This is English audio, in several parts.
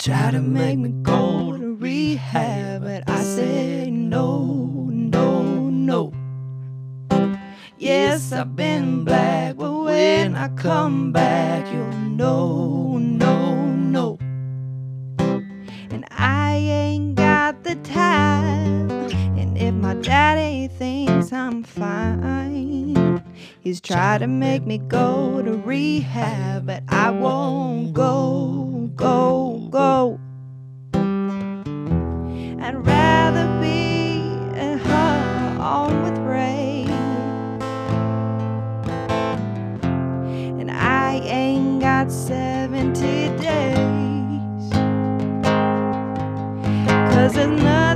tried to make me go to rehab, but I said no, no, no. Yes, I've been black, but when I come back, you'll know, no, no. And I ain't got the time. And if my daddy thinks I'm fine, he's tried to make me go to rehab, but I won't go, go, go. I'd rather be at home with Ray. And I ain't got 70 days. Cause there's nothing,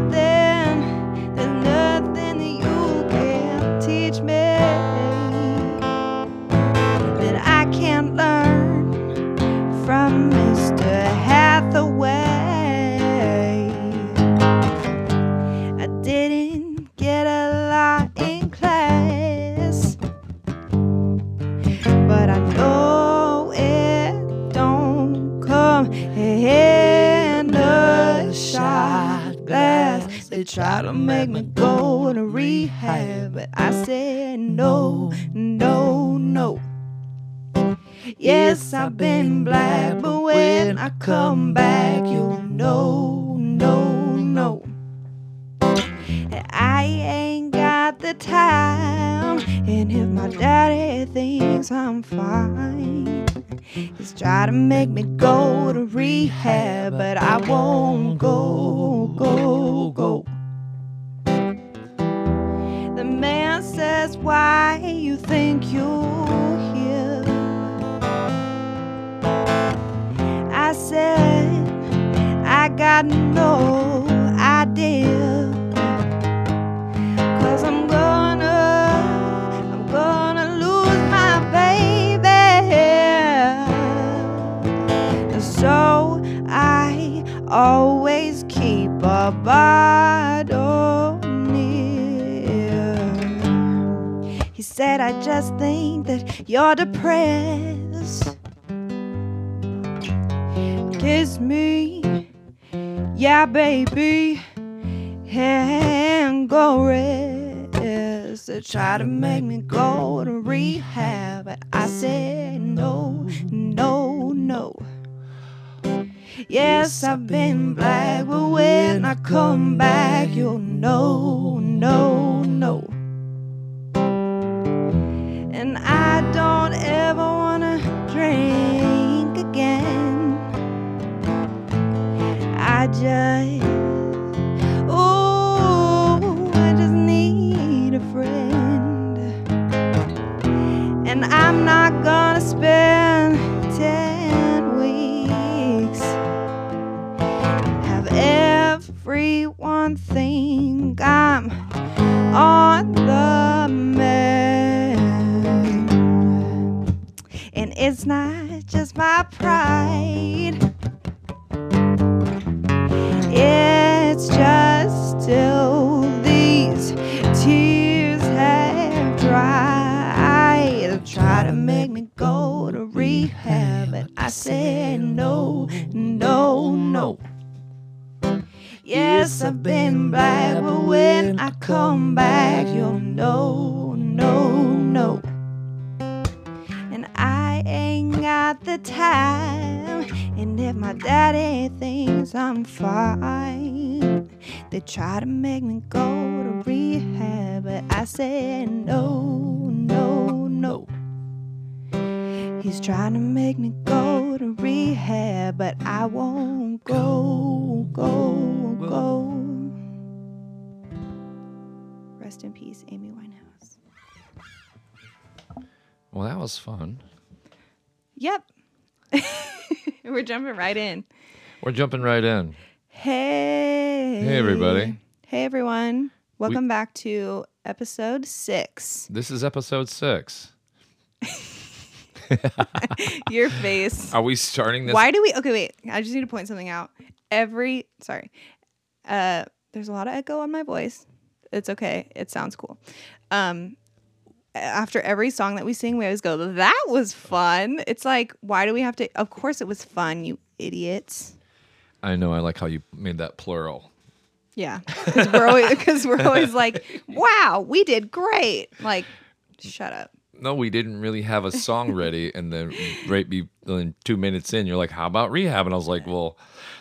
to make me go to rehab, but I said no, no, no. Yes, I've been He said, I just think that you're depressed. Kiss me, yeah, baby, and go rest. They try to make me go to rehab, but I said no, no, no. Yes, I've been black, but when I come back, you'll know, no, no. Don't ever wanna drink again. I just, ooh, I just need a friend. And I'm not gonna spend 10 weeks. Have everyone think I'm on the it's not just my pride. It's just till these tears have dried. Try to make me go to rehab, but I said no, no, no. Yes, I've been black, but when I come back, you'll know, no, no. Got the time. And if my daddy thinks I'm fine, they try to make me go to rehab, but I said no, no, no. He's trying to make me go to rehab, but I won't go, go, go. Rest in peace, Amy Winehouse. Well, that was fun. Yep. We're jumping right in. We're jumping right in. Hey. Hey, everybody. Hey, everyone. Welcome back to episode six. This is episode six. Your face. Are we starting this? Why do we? Okay, wait. I just need to point something out. Every sorry, uh, there's a lot of echo on my voice. It's okay. It sounds cool. Um, after every song that we sing, we always go, "That was fun." It's like, why do we have to? Of course, it was fun, you idiots. I know. I like how you made that plural. Yeah, because we're always because we're always like, wow, we did great. Like, shut up. No, we didn't really have a song ready, and then right be then two minutes in, you're like, "How about rehab?" And I was like, "Well,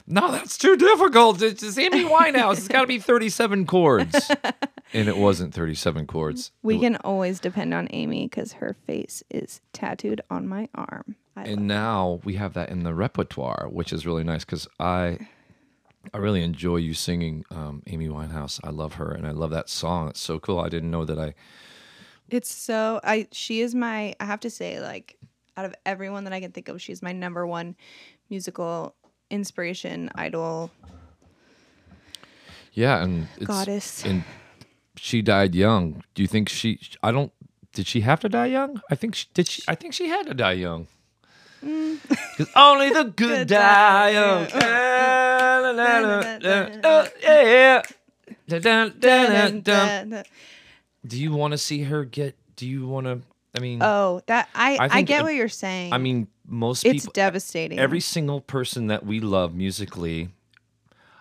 no, that's too difficult. It's just Amy Winehouse. It's got to be 37 chords." and it wasn't 37 chords. We It- can always depend on Amy because her face is tattooed on my arm. I and now we have that in the repertoire, which is really nice because I, I really enjoy you singing um, Amy Winehouse. I love her, and I love that song. It's so cool. I didn't know that I. It's so I she is my I have to say like out of everyone that I can think of, she's my number one musical inspiration, idol, Yeah, and it's, goddess. and she died young. Do you think she? I don't. Did she have to die young? I think she did. She, I think she had to die young. Mm. Because only the good, Good die young. yeah. Do you want to see her get? Do you want to? I mean, Oh, that I I I, get what you're saying. I mean, most it's people, devastating. every single person that we love musically,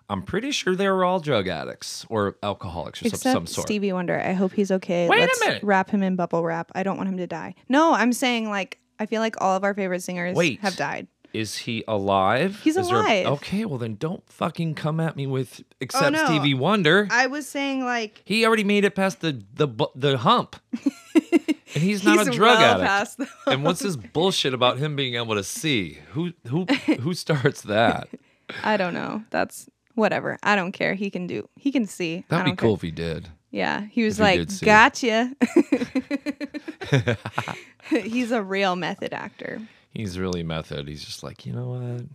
I'm pretty sure they were all drug addicts or alcoholics or some, Except some sort. Stevie Wonder. I hope he's okay. Wait a Let's minute. wrap him in bubble wrap. I don't want him to die. No, I'm saying like I feel like all of our favorite singers Wait. have died. Is he alive? He's Is alive. okay, well then don't fucking come at me with oh, except Oh, no. Stevie Wonder. I was saying like he already made it past the the the hump, and he's not he's a drug well addict. and what's this bullshit about him being able to see? Who who who starts that? I don't know. That's whatever. I don't care. He can do. He can see. That'd be cool care. if he did. Yeah, he was if like, see. "Gotcha." He's a real method actor. He's really method. He's just like, you know what?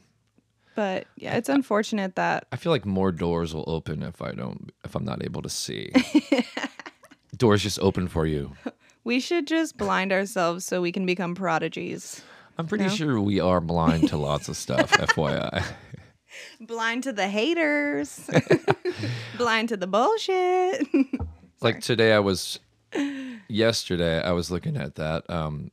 But yeah, it's unfortunate that I feel like more doors will open if I don't if I'm not able to see. doors just open for you. we should just blind ourselves so we can become prodigies. I'm pretty No? sure we are blind to lots of stuff, FYI. Blind to the haters. blind to the bullshit. Like today I was yesterday I was looking at that um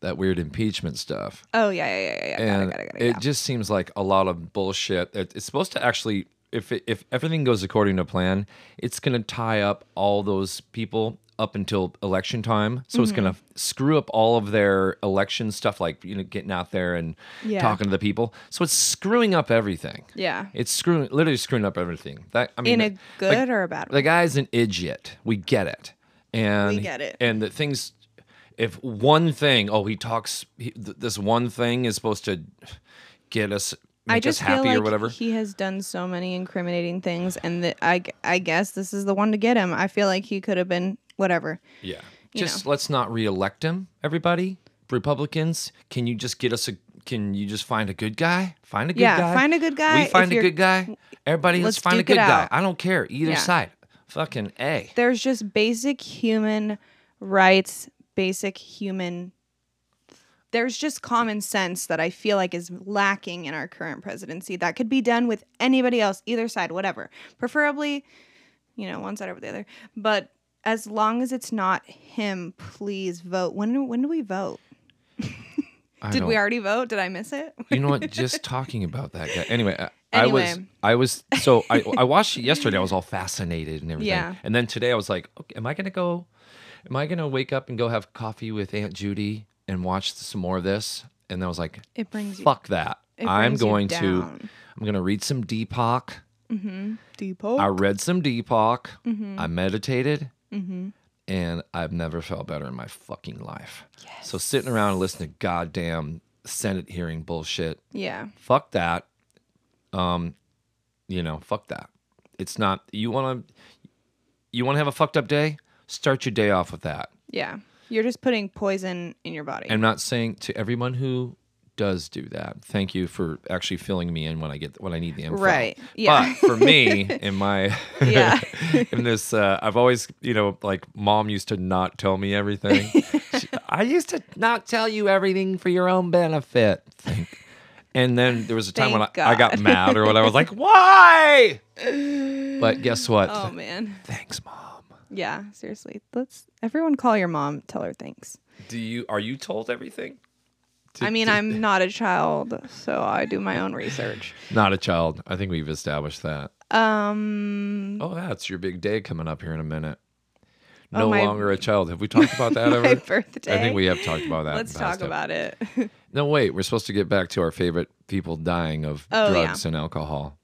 that weird impeachment stuff. oh yeah, yeah, yeah, yeah. and got it, got it, got it it. yeah. just seems like a lot of bullshit. It- It's supposed to actually, if it, if everything goes according to plan, it's going to tie up all those people up until election time. So it's Mm-hmm. going to screw up all of their election stuff, like you know, getting out there and Yeah. talking to the people. So it's screwing up everything. Yeah. It's screwing, literally screwing up everything. That I mean, In a the- good or a bad way? the guy's an idiot. We get it. And We get it. And the things, if one thing, oh, he talks. He, th- this one thing is supposed to get us, make I just us happy feel like or whatever. he has done so many incriminating things, and that I, I guess this is the one to get him. I feel like he could have been whatever. yeah. Just know. let's not reelect him. Everybody, Republicans, can you just get us a? Can you just find a good guy? Find a good Yeah, guy. find a good guy. We find a good guy. Everybody, let's, let's find a good guy. I don't care either Yeah. side. Fucking a. There's just basic human rights, basic human. There's just common sense that I feel like is lacking in our current presidency that could be done with anybody else, either side, whatever. Preferably, you know, one side over the other. But as long as it's not him, please vote. When when do we vote? Did we already vote? Did I miss it? you know what? Just talking about that guy. Anyway, I, I was, I was, so I, I watched it yesterday. I was all fascinated and everything. Yeah. And then today I was like, okay, am I gonna go? Am I gonna wake up and go have coffee with Aunt Judy and watch some more of this? And I was like, It brings you. fuck that. It I'm you going to. I'm gonna read some Deepak. Depot. I read some Deepak. Mm-hmm. I meditated. And I've never felt better in my fucking life. So sitting around and listening to goddamn Senate hearing bullshit yeah. fuck that. Um, you know, fuck that. It's not you want to you want to have a fucked up day. Start your day off with that. Yeah. You're just putting poison in your body. I'm not saying to everyone who does do that. Thank you for actually filling me in when I get when I need the info. Right. Yeah. But for me, in my Yeah. in this, uh, I've always you know like mom used to not tell me everything. She- I used to not tell you everything for your own benefit. Think. And then there was a time when I, I got mad or what I was like, why? But guess what? oh man. Thanks, mom. Yeah, seriously. Let's everyone call your mom, tell her thanks. Do you are you told everything? I mean, I'm not a child, so I do my own research. Not a child. I think we've established that. Um, Oh, that's your big day coming up here in a minute. Oh, No my- longer a child. Have we talked about that my ever? birthday. I think we have talked about that. Let's past talk about it. No, wait. We're supposed to get back to our favorite people dying of Oh, yeah. drugs and alcohol.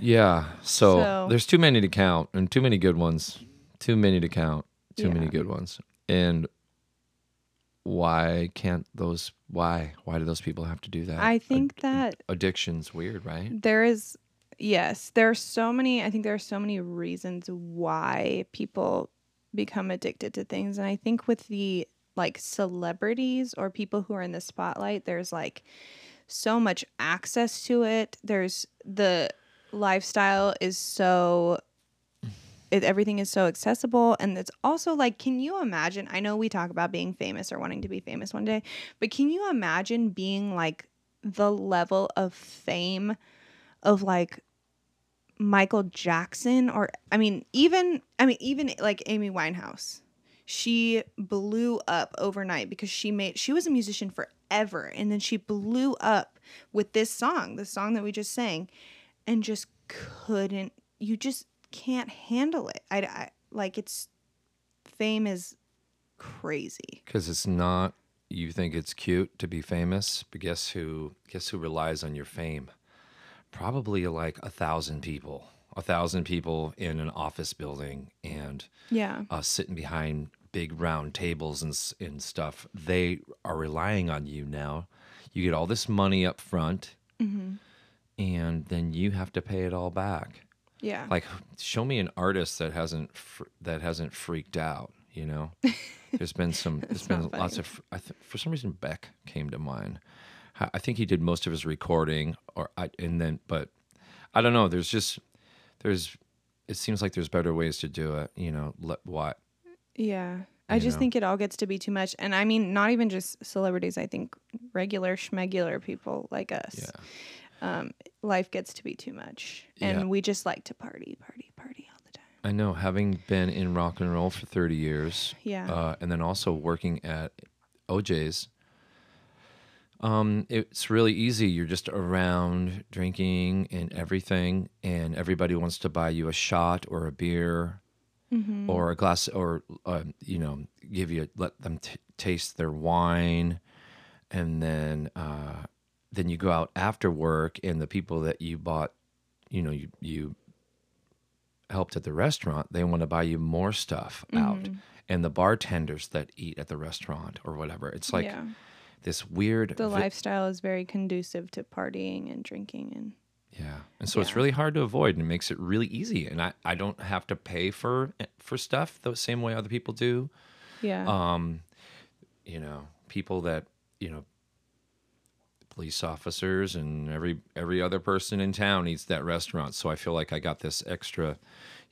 Yeah. So, So- there's too many to count and too many good ones. Too many to count. Too many good ones. And why can't those why why do those people have to do that? I Ad- think that addiction's weird, right? there is, yes, there are so many. I think there are so many reasons why people become addicted to things, and I think with the like celebrities or people who are in the spotlight, there's like so much access to it. There's the lifestyle is so it, everything is so accessible. And it's also like can you imagine i know we talk about being famous or wanting to be famous one day but can you imagine being like the level of fame of like michael jackson or i mean even i mean even like amy winehouse. She blew up overnight because she made she was a musician forever and then she blew up with this song the song that we just sang and just couldn't you just can't handle it i, I like it's fame is crazy Because it's not. You think it's cute to be famous, but guess who? Guess who relies on your fame? Probably like a thousand people. A thousand people in an office building and yeah uh, sitting behind big round tables and and stuff. They are relying on you now. You get all this money up front, and then you have to pay it all back. yeah Like, show me an artist that hasn't fr- that hasn't freaked out. You know, there's been some. There's been lots funny. of. I th- for some reason, Beck came to mind. I think he did most of his recording, or I, and then, but I don't know. There's just there's. It seems like there's better ways to do it. You know, let what Yeah. I just know? think it all gets to be too much. And I mean, not even just celebrities, I think regular schmegular people like us. Yeah. Um, life gets to be too much. Yeah. And we just like to party, party, party all the time. I know, having been in rock and roll for 30 years, Yeah. uh, and then also working at OJ's, um, it's really easy. You're just around drinking and everything, and everybody wants to buy you a shot or a beer Mm-hmm. or a glass, or uh, you know, give you let them t- taste their wine, and then uh, then you go out after work, and the people that you bought, you know, you you helped at the restaurant, they want to buy you more stuff out. Mm-hmm. And the bartenders that eat at the restaurant or whatever. It's like yeah. this weird The vi- lifestyle is very conducive to partying and drinking. And Yeah. And so it's really hard to avoid and it makes it really easy. And I, I don't have to pay for for stuff the same way other people do. yeah. Um, you know, people that, you know, police officers and every every other person in town eats that restaurant. So I feel like I got this extra,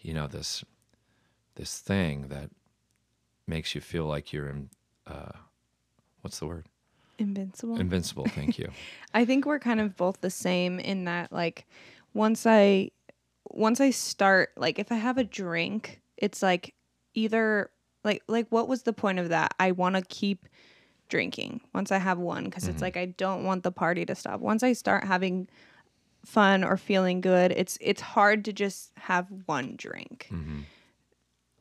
you know, this this thing that makes you feel like you're in uh what's the word? Invincible. Invincible, thank you. I think we're kind of both the same in that like once I once I start like if I have a drink, it's like either like like what was the point of that? I want to keep drinking once I have one because it's mm-hmm. like I don't want the party to stop. Once I start having fun or feeling good, it's it's hard to just have one drink. Mm-hmm.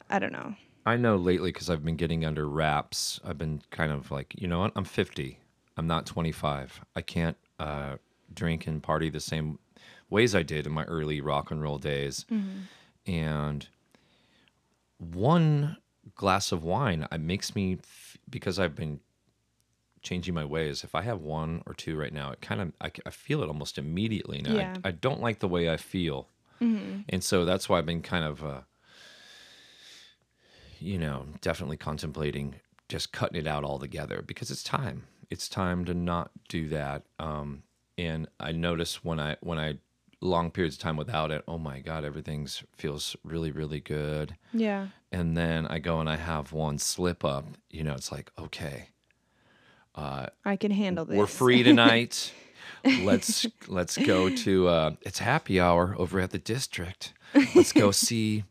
I don't know. I know lately because I've been getting under wraps. I've been kind of like, you know what? I'm 50. I'm not 25. I can't uh, drink and party the same ways I did in my early rock and roll days. Mm-hmm. And one glass of wine it makes me, f- because I've been changing my ways. If I have one or two right now, it kind of, I feel it almost immediately now. Yeah. I, I don't like the way I feel. And so that's why I've been kind of, uh, you know, definitely contemplating just cutting it out altogether because it's time. It's time to not do that. Um, and I notice when I when I long periods of time without it, oh my god, everything's feels really really good. Yeah. And then I go and I have one slip up. You know, it's like okay, I can handle this. we're free tonight. let's let's go to uh, it's happy hour over at the district. Let's go see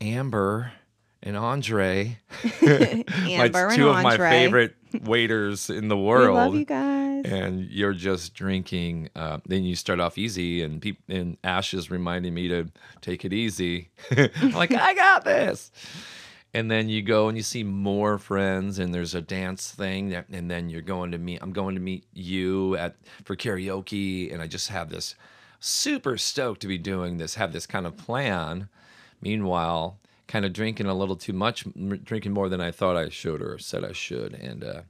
Amber and Andre, Amber and two of my favorite waiters in the world. We love you guys. and you're just drinking. Uh, then you start off easy, and peop- and Ash is reminding me to take it easy. I'm like, I got this. And then you go and you see more friends, and there's a dance thing, that, and then you're going to meet. I'm going to meet you at for karaoke, and I just have this super stoked to be doing this. Have this kind of plan. Meanwhile, kind of drinking a little too much, m- drinking more than I thought I should or said I should, and uh,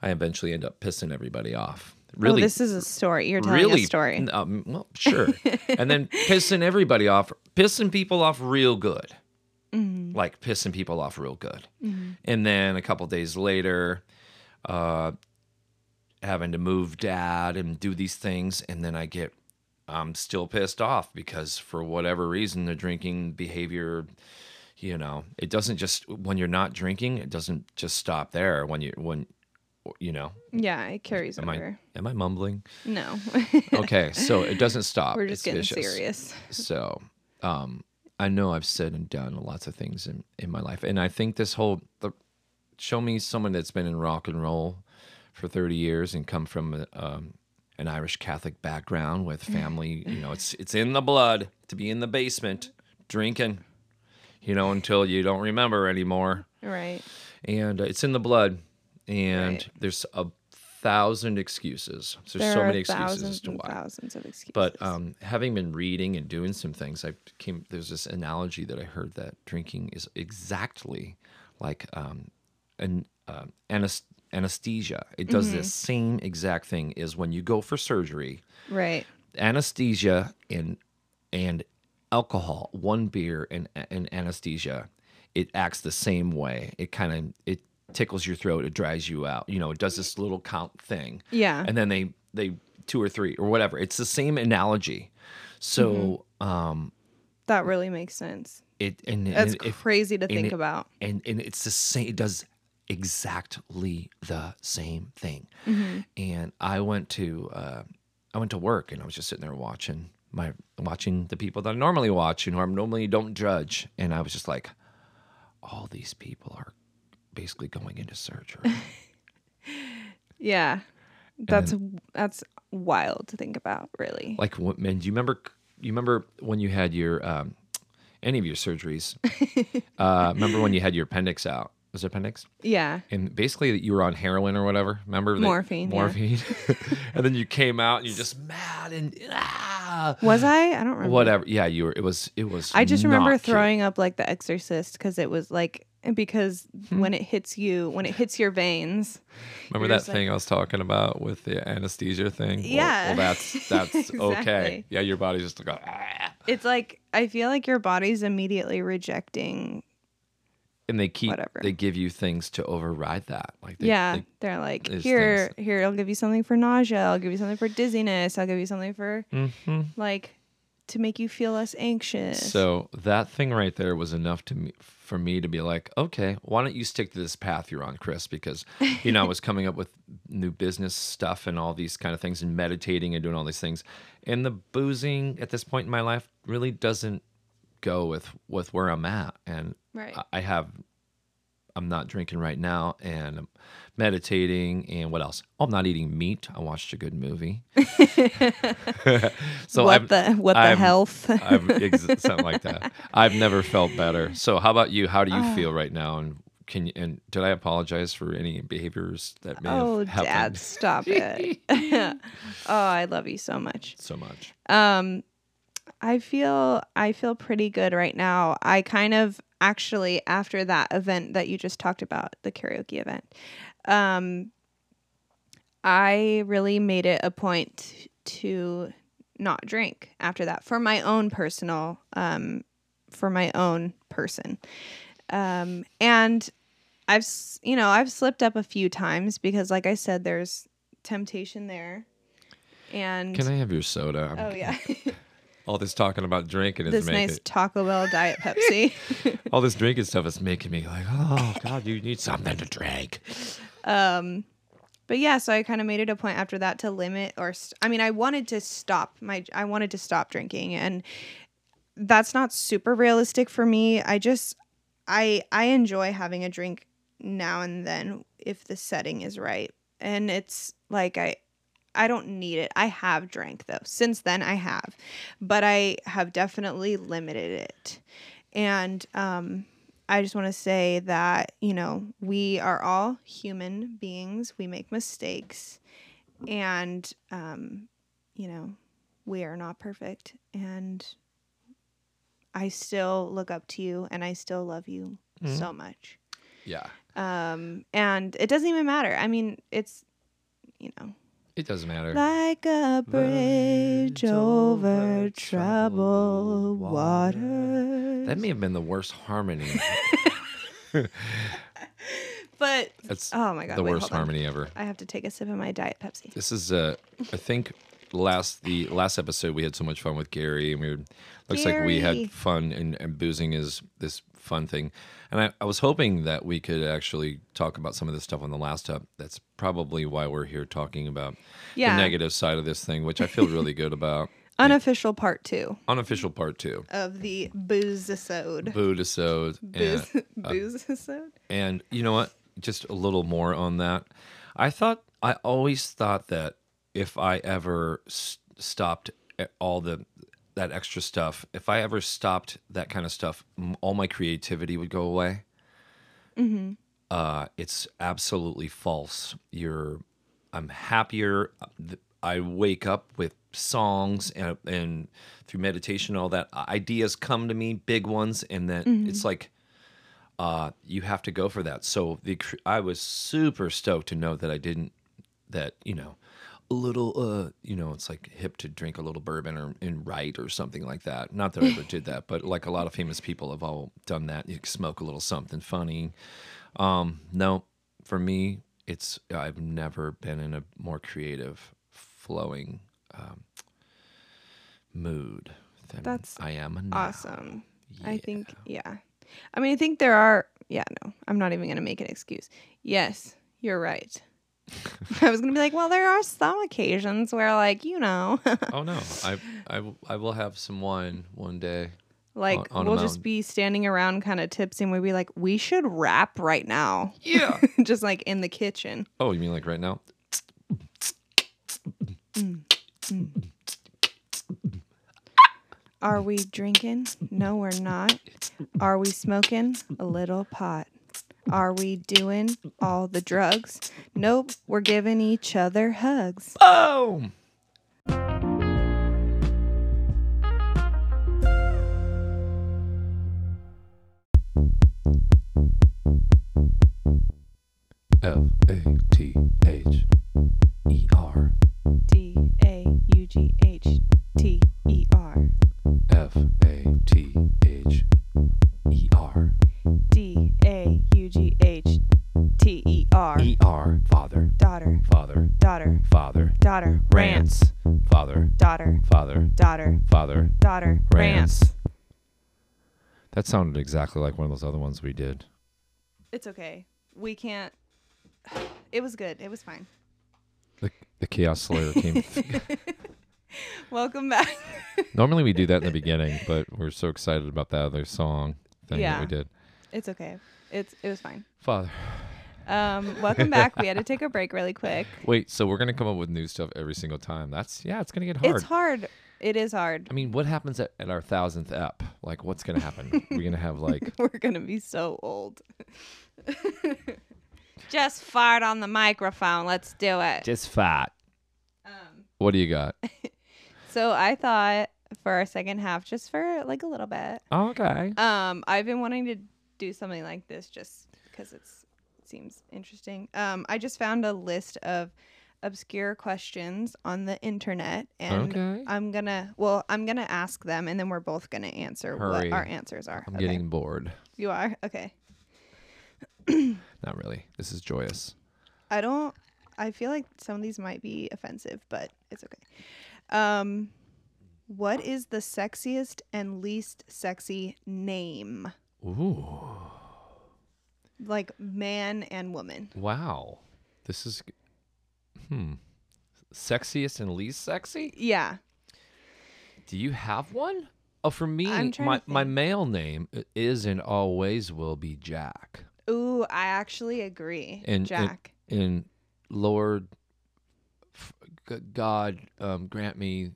I eventually end up pissing everybody off. Really, oh, this is a story. You're telling really a story. Um, well, sure. and then pissing everybody off, pissing people off real good. Mm-hmm. Like pissing people off real good. And then a couple days later, uh, having to move dad and do these things. And then I get, I'm still pissed off because for whatever reason, the drinking behavior, you know, it doesn't just, when you're not drinking, it doesn't just stop there. When you, when, you know, Yeah, it carries am I, over. am I mumbling? No. Okay, so it doesn't stop. We're just It's getting vicious. serious. So, um, I know I've said and done lots of things in, in my life, and I think this whole the, show me someone that's been in rock and roll for thirty years and come from a, um, an Irish Catholic background with family. you know, it's it's in the blood to be in the basement drinking, you know, until you don't remember anymore Right. and uh, it's in the blood and Right. there's a thousand excuses there's There so are many excuses thousands to why thousands of excuses. but um, having been reading and doing some things i came there's this analogy that i heard that drinking is exactly like um, an uh, anes- anesthesia it does the same exact thing as when you go for surgery right. anesthesia and and alcohol, one beer and, and anesthesia, it acts the same way. It kind of it tickles your throat, it dries you out. You know, it does this little count thing. Yeah. And then they they two or three or whatever. It's the same analogy. So um That really makes sense. it and, That's and crazy to think it- about. and and it's the same it does exactly the same thing Mm-hmm. and i went to uh i went to work and i was just sitting there watching my watching the people that i normally watch and who i normally don't judge and i was just like all these people are basically going into surgery Yeah. That's that's wild to think about, really. like what man do you remember you remember when you had your um any of your surgeries uh remember when you had your appendix out was it appendix yeah. and basically that you were on heroin or whatever. Remember that- Morphine, yeah. morphine, and then you came out and you're just mad and ah, Was I? I don't remember. whatever. Yeah, you were. It was. It was. I just remember not cute. throwing up like The Exorcist because it was like because Hmm. when it hits you, when it hits your veins, Remember that just like- thing I was talking about with the anesthesia thing? Yeah. Well, that's that's okay. Yeah, your body's just like ah. it's like I feel like your body's immediately rejecting. and they keep Whatever. they give you things to override that. Like they, yeah, they- are like here, here. I'll give you something for nausea. I'll give you something for dizziness. I'll give you something for Mhm. like to make you feel less anxious. So that thing right there was enough to me for me to be like, okay, why don't you stick to this path you're on, Chris? Because you know I was coming up with new business stuff and all these kind of things, and meditating and doing all these things, and the boozing at this point in my life really doesn't go with with where I'm at, and Right. I- have. I'm not drinking right now, and meditating, and what else? Oh, I'm not eating meat. I watched a good movie. so what I'm, the what the I'm- health? I've ex- something like that. I've never felt better. So, how about you? How do you Ah. feel right now? And can you? And did I apologize for any behaviors that may oh, have happened Dad, stop it! oh, I love you so much. so much? Um, I feel I feel pretty good right now. I kind of actually after that event that you just talked about, the karaoke event, um, I really made it a point to not drink after that for my own personal, um, for my own person, um, and I've you know I've slipped up a few times because, like I said, there's temptation there, and Can I have your soda? I'm- oh yeah. All this talking about drinking is this making nice Taco Bell Diet Pepsi. all this drinking stuff is making me like, oh God, you need something to drink. Um, but yeah, so I kind of made it a point after that to limit, or st- I mean, I wanted to stop my, I wanted to stop drinking, and that's not super realistic for me. I just, I I enjoy having a drink now and then if the setting is right. And it's like I I don't need it. I have drank though. Since then I have. But I have definitely limited it. And um I just want to say that, you know, we are all human beings. We make mistakes. And um you know, we are not perfect and I still look up to you and I still love you Mhm. so much. Yeah. Um, and it doesn't even matter. I mean, it's, you know, It doesn't matter. like a bridge over troubled water. That may have been the worst harmony. But That's oh my god, the wait, worst harmony ever. I have to take a sip of my diet Pepsi. This is uh I think last the last episode we had so much fun with Gary and we were looks like we had fun and, and boozing is this fun thing. And I, I was hoping that we could actually talk about some of this stuff on the last up. That's probably why we're here talking about Yeah, the negative side of this thing, which I feel really good about. unofficial part two Unofficial part two. of the boozisode. Buddhisode. Booze, And, uh, boozisode. and you know what? Just a little more on that. I thought, I always thought that if I ever s- stopped all the that extra stuff, if I ever stopped that kind of stuff, m- all my creativity would go away. Mm-hmm. Uh, it's absolutely false. You're, I'm happier. I wake up with songs and, and through meditation, all that ideas come to me, big ones, and then it's like, uh, you have to go for that. So the I was super stoked to know that I didn't that you know a little uh you know it's like hip to drink a little bourbon or and write or something like that. Not that I ever did that, but like a lot of famous people have all done that. You smoke a little something funny. Um, no, for me, it's I've never been in a more creative, flowing um, mood than That's I am now. Awesome. I think, yeah. I mean, I think there are, yeah, no, I'm not even going to make an excuse. Yes, you're right. I was going to be like, well, there are some occasions where, like, you know, Oh no, I, I I will have some wine one day. like, On- on we'll just be standing around kind of tipsy and we'll be like, we should rap right now. Yeah. just like in the kitchen. oh, you mean like right now? Are we drinking? No, we're not. Are we smoking? A little pot. Are we doing all the drugs? Nope, we're giving each other hugs. Boom. That sounded exactly like one of those other ones we did. It's okay. We can't. It was good. It was fine. The, the Chaos Slayer came. Welcome back. Normally we do that in the beginning, but we're so excited about that other song thing Yeah. that we did. it's okay. It's it was fine. Father. Um, welcome back. We had to take a break really quick. Wait, so we're gonna come up with new stuff every single time. That's yeah, it's gonna get hard. It's hard. It is hard. I mean, what happens at, at our thousandth ep? Like, what's gonna happen? we're gonna have like We're gonna be so old. Just fart on the microphone. Let's do it. just fat. Um, What do you got? so I thought for our second half, just for like a little bit, Oh, okay. um, I've been wanting to do something like this just because it's it seems interesting. Um, I just found a list of obscure questions on the internet, and Okay. I'm gonna well, I'm gonna ask them, and then we're both gonna answer Hurry. what our answers are. I'm Okay. getting bored. You are okay. Not really. This is joyous. I don't. I feel like some of these might be offensive, but it's okay. Um, what is the sexiest and least sexy name? Ooh. Like man and woman. Wow. This is hmm. Sexiest and least sexy? Yeah. Do you have one? Oh, for me, my my male name is and always will be Jack. Ooh, I actually agree. And- and- Jack. And Lord, f- g- God, um, grant me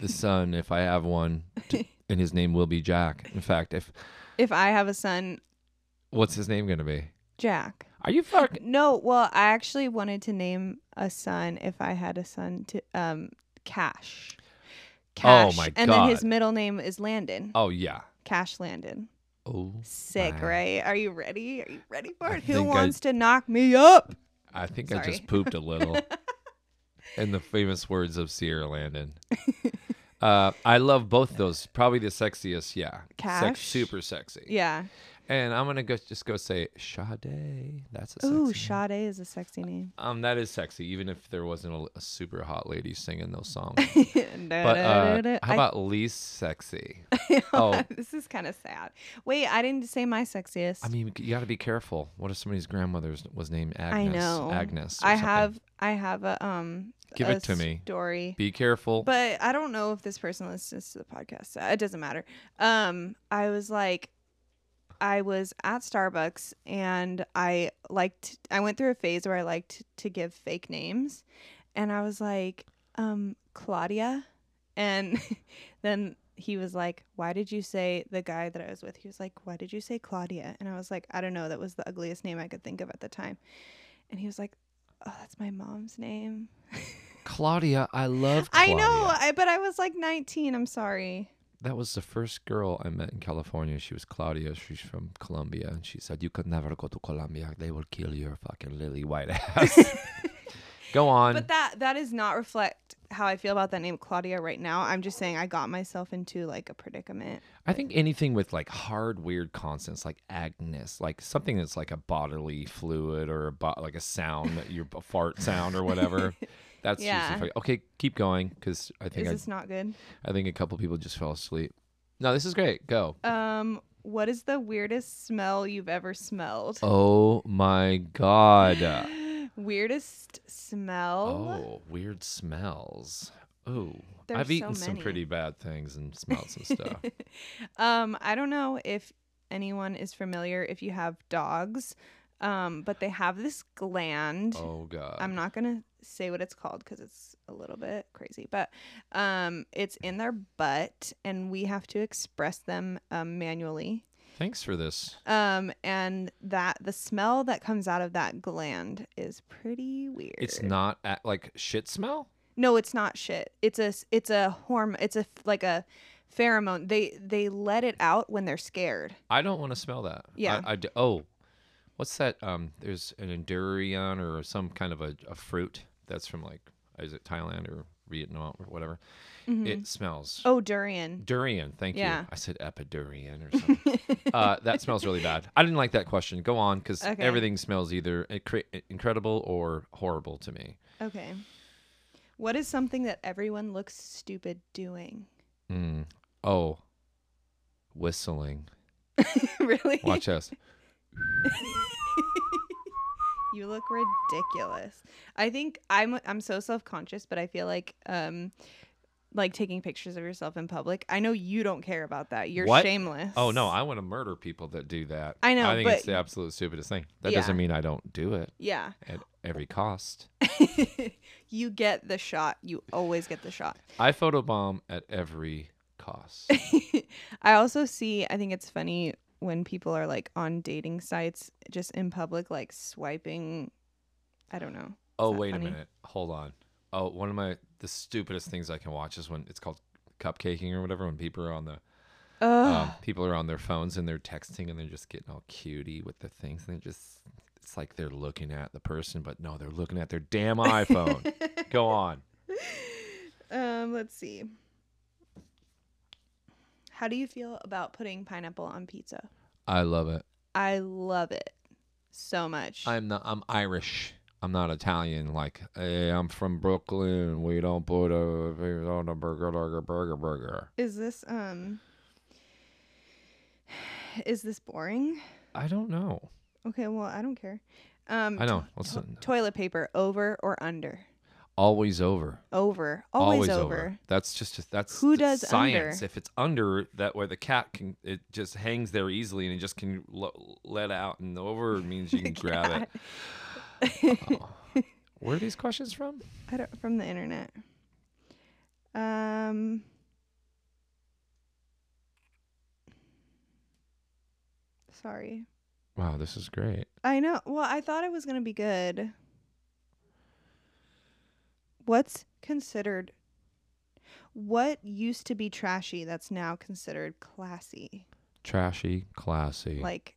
the son if I have one, to, and his name will be Jack. In fact, if if I have a son, what's his name gonna be? Jack. Are you fucking? No, well, I actually wanted to name a son if I had a son to um Cash. Cash. Oh my god. And then his middle name is Landon. Oh yeah. Cash Landon. Oh, Sick, wow. right? Are you ready? Are you ready for it? Who think I- wants to knock me up? I think I just pooped a little. in the famous words of Sierra Landon. Uh, I love both those. Probably the sexiest, yeah. Sex, Cash? super sexy. Yeah. And I'm gonna go just go say Sade. That's a sexy. Ooh, name. Is a sexy name. Um, that is sexy, even if there wasn't a, a super hot lady singing those songs. but But uh, how about least sexy? oh. this is kind of sad. Wait, I didn't say my sexiest. I mean, you got to be careful. What if somebody's grandmother was named Agnes? I know. Agnes. or I something? have I have a um Give it to me. story. Be careful. But I don't know if this person listens to the podcast. so It doesn't matter. Um, I was like, I was at Starbucks and I liked. I went through a phase where I liked to give fake names, and I was like, um, Claudia, and then he was like, "Why did you say the guy that I was with?" He was like, "Why did you say Claudia?" And I was like, "I don't know. That was the ugliest name I could think of at the time." And he was like, "Oh, that's my mom's name." Claudia, I love. I know, I, but I was like 19. I'm sorry. That was the first girl I met in California. She was Claudia. She's from Colombia, and she said, "You could never go to Colombia. They will kill your fucking lily white ass." go on. But that that does not reflect how I feel about that name Claudia right now. I'm just saying I got myself into like a predicament. I think anything with like hard, weird consonants, like Agnes, like something that's like a bodily fluid or a bo- like a sound that your fart sound or whatever. That's Yeah. fucking- okay. Keep going because I think Is I, this not good? I think a couple people just fell asleep. No, this is great. Go. Um, what is the weirdest smell you've ever smelled? Oh my god. weirdest smell? Oh, weird smells. Oh, There's I've so eaten some many. pretty bad things and smelled some stuff. um, I don't know if anyone is familiar if you have dogs, um, but they have this gland. Oh god. I'm not gonna say what it's called because it's a little bit crazy, but um, it's in their butt, and we have to express them um, manually. Thanks for this. Um, and that the smell that comes out of that gland is pretty weird. It's not at, like shit smell. No, it's not shit. It's a it's a hormone. It's a like a pheromone. They they let it out when they're scared. I don't want to smell that. Yeah. I, I d- oh, what's that? Um, there's an durian or some kind of a, a fruit that's from like is it Thailand or Vietnam or whatever. It smells. Oh, durian. Durian, thank Yeah. you. I said epidurian or something. uh, that smells really bad. I didn't like that question. Go on, because Okay. everything smells either incredible or horrible to me. Okay. What is something that everyone looks stupid doing? Mm. Oh, whistling. really? Watch this. You look ridiculous. I think I'm I'm so self-conscious, but I feel like um like taking pictures of yourself in public. I know you don't care about that. You're What? shameless. Oh no, I want to murder people that do that. I know, I think it's but- the absolute stupidest thing. That Yeah. doesn't mean I don't do it Yeah. at every cost. you get the shot. You always get the shot. I photobomb at every cost. I also see I think it's funny when people are like on dating sites just in public like swiping I don't know. Oh wait funny? a minute, hold on. Oh, one of my the stupidest things I can watch is when it's called cupcaking or whatever. When people are on the um, people are on their phones and they're texting and they're just getting all cutie with the things and they're just it's like they're looking at the person, but no, they're looking at their damn iPhone. Go on. Um, let's see. How do you feel about putting pineapple on pizza? I love it. I love it so much. I'm not. I'm Irish. I'm not Italian. Like, hey, I'm from Brooklyn. We don't put a on a burger, burger, burger, burger. is this um is this boring? I don't know. Okay, well, I don't care. Um I know. to- What's to- toilet paper over or under? Always over. Over. Always, over. That's just a, that's Who does science. under? If it's under that way, the cat can it just hangs there easily and it just can l- let out. And over means you can grab it. Oh. Where are these questions from? I don't from the internet. Um Sorry. Wow, this is great. I know. Well, I thought it was going to be good. What's considered what used to be trashy that's now considered classy? Trashy, classy. Like,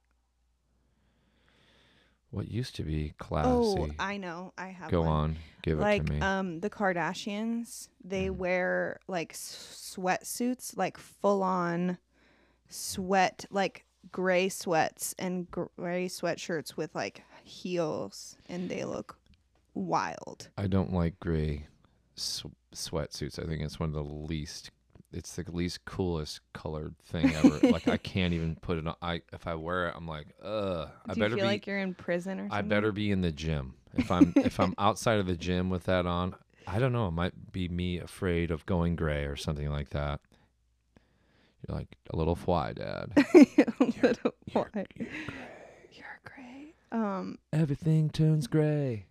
what used to be classy. oh, I know. I have Go one. on, give it like to me. um the Kardashians, they Mm. wear like sweatsuits, like full on sweat, like gray sweats and gray sweatshirts with like heels, and they look wild. I don't like gray sw- sweatsuits. I think it's one of the least. It's the least coolest colored thing ever. like I can't even put it on. I if I wear it, I'm like, ugh. I Do better feel be. like you're in prison or something? I better be in the gym. If I'm if I'm outside of the gym with that on, I don't know. It might be me afraid of going gray or something like that. You're like a little fly, Dad. a little you're- white. you're You're great. Um, Everything turns gray.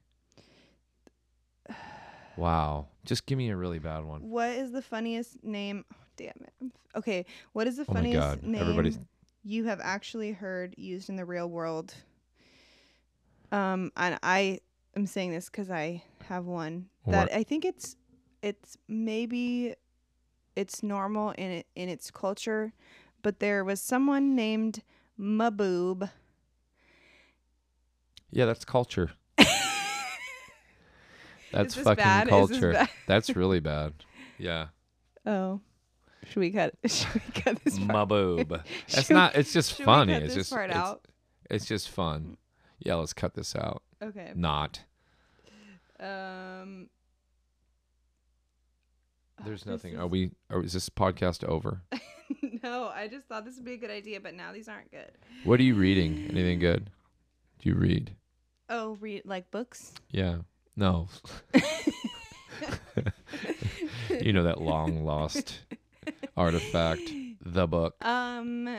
Wow. Just give me a really bad one. what is the funniest name? Oh, damn it. Okay, what is the Oh my funniest God. name Everybody's you have actually heard used in the real world? Um, and I am saying this because I have one that What? I think it's it's maybe it's normal in it in its culture, but there was someone named Maboob. Yeah, that's culture. That's fucking bad? Culture. That's really bad. Yeah. Oh, should we cut? Should we cut this? part? My boob. It's not it's just funny. It's just part it's, out? it's just fun. Yeah, let's cut this out. Okay. Not. Um. There's nothing. is- Are we is this podcast over? no, I just thought this would be a good idea, but now these aren't good. What are you reading? Anything good? Do you read? Oh, read like books. Yeah. No. you know that long lost artifact, the book. Um.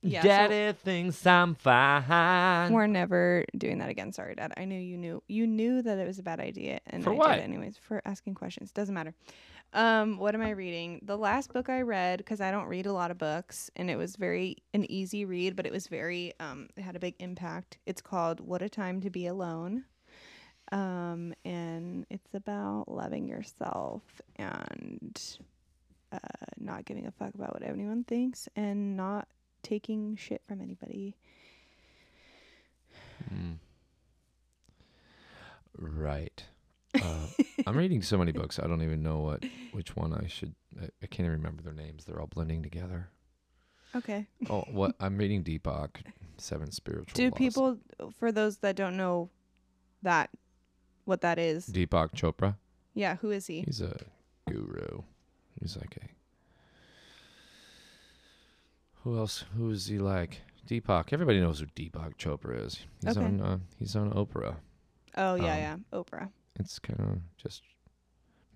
Yeah, so- Daddy thinks I'm fine. We're never doing that again. Sorry, Dad. I knew you knew you knew that it was a bad idea, and For I what? did anyways for asking questions. Doesn't matter. Um, what am I reading? The last book I read because I don't read a lot of books, and it was very an easy read, but it was very um, it had a big impact. It's called "What a Time to Be Alone," um, and it's about loving yourself and uh, not giving a fuck about what anyone thinks, and not taking shit from anybody. Mm. Right. Uh, I'm reading so many books. I don't even know what which one I should. I, I can't even remember their names. They're all blending together. Okay. Oh, what I'm reading Deepak, Seven Spiritual. Do Laws. people, for those that don't know that, what that is? Deepak Chopra? Yeah, who is he? He's a guru. He's like a. Who else? Who is he like? Deepak. Everybody knows who Deepak Chopra is. He's Okay. on. Uh, he's on Oprah. Oh yeah, um, yeah, Oprah. It's kind of just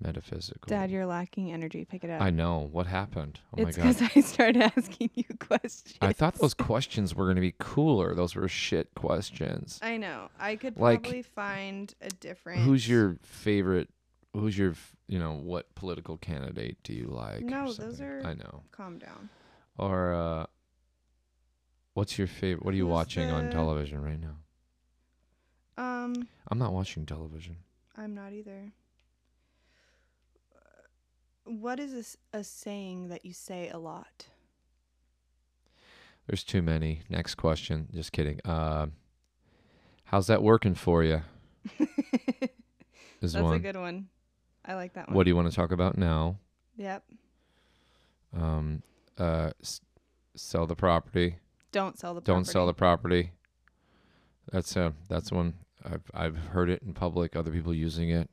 metaphysical. Dad, you're lacking energy. Pick it up. I know what happened. Oh it's my god! because I started asking you questions. I thought those questions were going to be cooler. Those were shit questions. I know. I could Like, probably find a different. Who's your favorite? Who's your? You know, what political candidate do you like? No, those are- I know. Calm down. Or uh, what's your favorite? What are you Who's watching on television right now? Um, I'm not watching television. I'm not either. What is this, a saying that you say a lot? There's too many. Next question. Just kidding. Uh, how's that working for you? That's one. a good one. I like that one. What do you want to talk about now? Yep. Um, uh, s- sell the property. Don't sell the Don't sell the property. property. That's uh that's one I've I've heard it in public. Other people using it.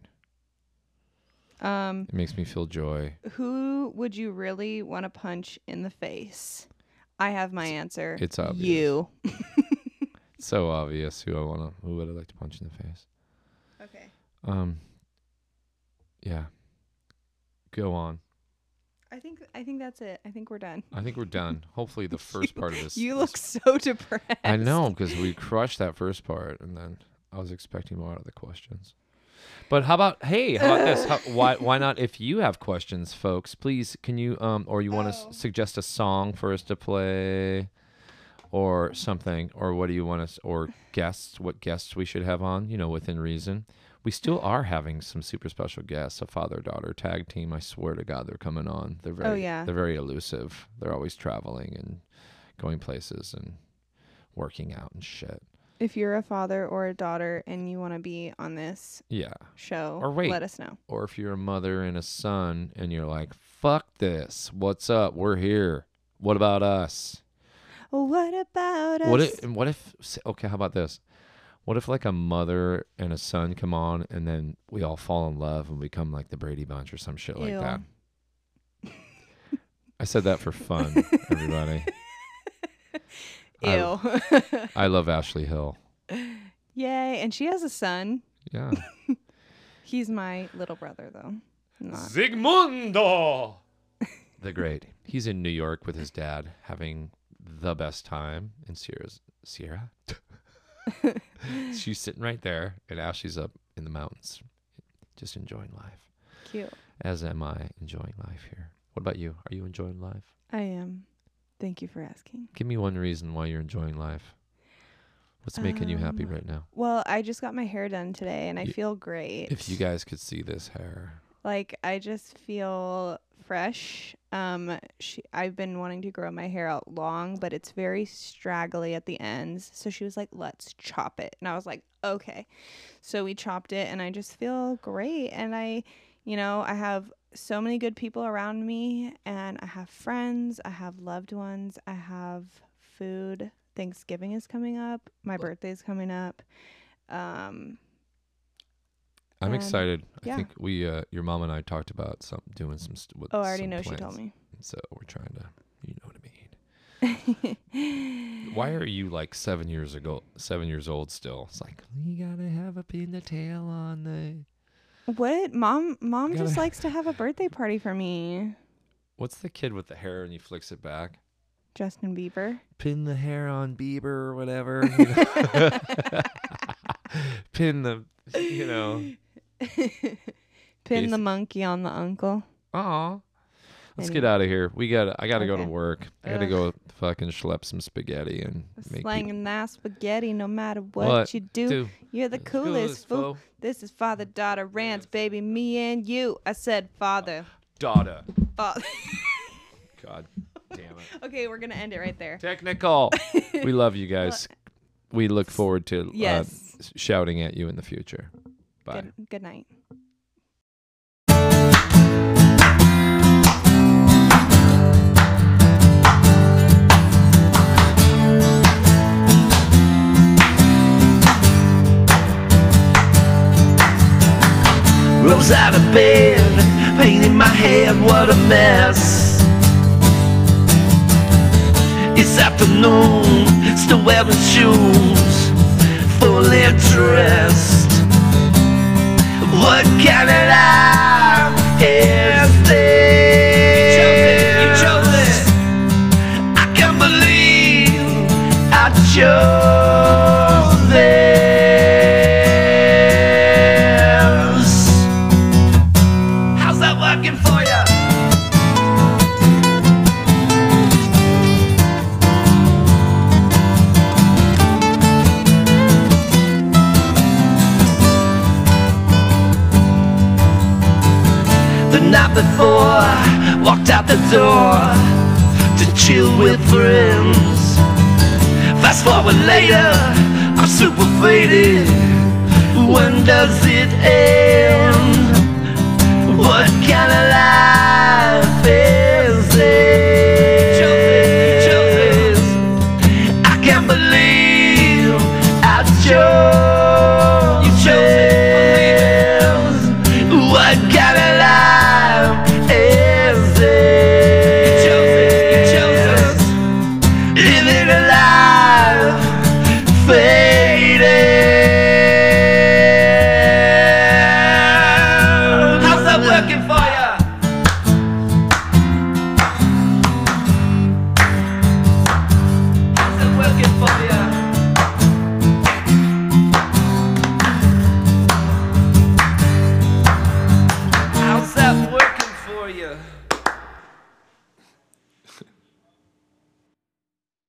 Um, It makes me feel joy. who would you really want to punch in the face? I have my answer. it's obvious. You. It's so obvious who I wanna who would I like to punch in the face. Okay. Um, Yeah. Go on. I think I think that's it. I think we're done. I think we're done. Hopefully, the first part of this. You this- look so depressed. I know because we crushed that first part, and then I was expecting more out of the questions. But how about hey? How about this? How, why why not? If you have questions, folks, please can you um or you want to Oh. s- suggest a song for us to play, or something, or what do you want us or guests? What guests we should have on? You know, within reason. We still are having some super special guests, a father daughter tag team. I swear to God, they're coming on. They're very Oh, yeah. they're very elusive. They're always traveling and going places and working out and shit. If you're a father or a daughter and you want to be on this Yeah. show, Or wait. let us know. Or if you're a mother and a son and you're like, fuck this. What's up? We're here. What about us? What about What us? if, and what if, s- okay, how about this? What if like a mother and a son come on and then we all fall in love and become like the Brady Bunch or some shit like Ew. that? I said that for fun, everybody. I- Ew. I love Ashley Hill. Yay. And she has a son. Yeah. He's my little brother, though. Not. Zigmundo. the Great. He's in New York with his dad, having the best time in Sierra's Sierra. She's sitting right there, and Ashley's up in the mountains, just enjoying life. Cute. As am I enjoying life here. What about you? Are you enjoying life? I am. Thank you for asking. Give me one reason why you're enjoying life. What's making you happy Um, right now? Well, I just got my hair done today and I feel great. If you guys could see this hair, like I just feel fresh. Um she I've been wanting to grow my hair out long, but it's very straggly at the ends. So she was like, "Let's chop it." And I was like, "Okay." So we chopped it and I just feel great and I you know, I have so many good people around me and I have friends, I have loved ones, I have food. Thanksgiving is coming up. My birthday's coming up. Um I'm excited. I think we, uh, your mom and I, talked about some doing some. St- with oh, I already know she told me. So we're trying to, you know what I mean. Why are you like seven years ago, seven years old still? It's like you gotta have a pin the tail on the. What? Mom mom just likes to have a birthday party for me. What's the kid with the hair and he flicks it back? Justin Bieber. Pin the hair on Bieber or whatever. you know? Pin the, you know. Pin the monkey on the uncle. Aw. Let's Anyway. get out of here. We got. to I got to go to Okay. work. I got to Ugh. go fucking schlep some spaghetti and make Slanging that spaghetti no matter what, What? you do. do. You're the coolest fool. This is father daughter rants, baby. Me and you. I said father. Daughter. Father. God damn it. okay, we're gonna end it right there. Technical. we love you guys. We look forward to Yes. uh, shouting at you in the future. Bye. Good, good night. Rose out of bed, pain in my head, what a mess. It's afternoon, still wearing shoes, fully dressed. What kind of The night before, walked out the door to chill with friends. Fast forward later, I'm super faded. When does it end? What kind of life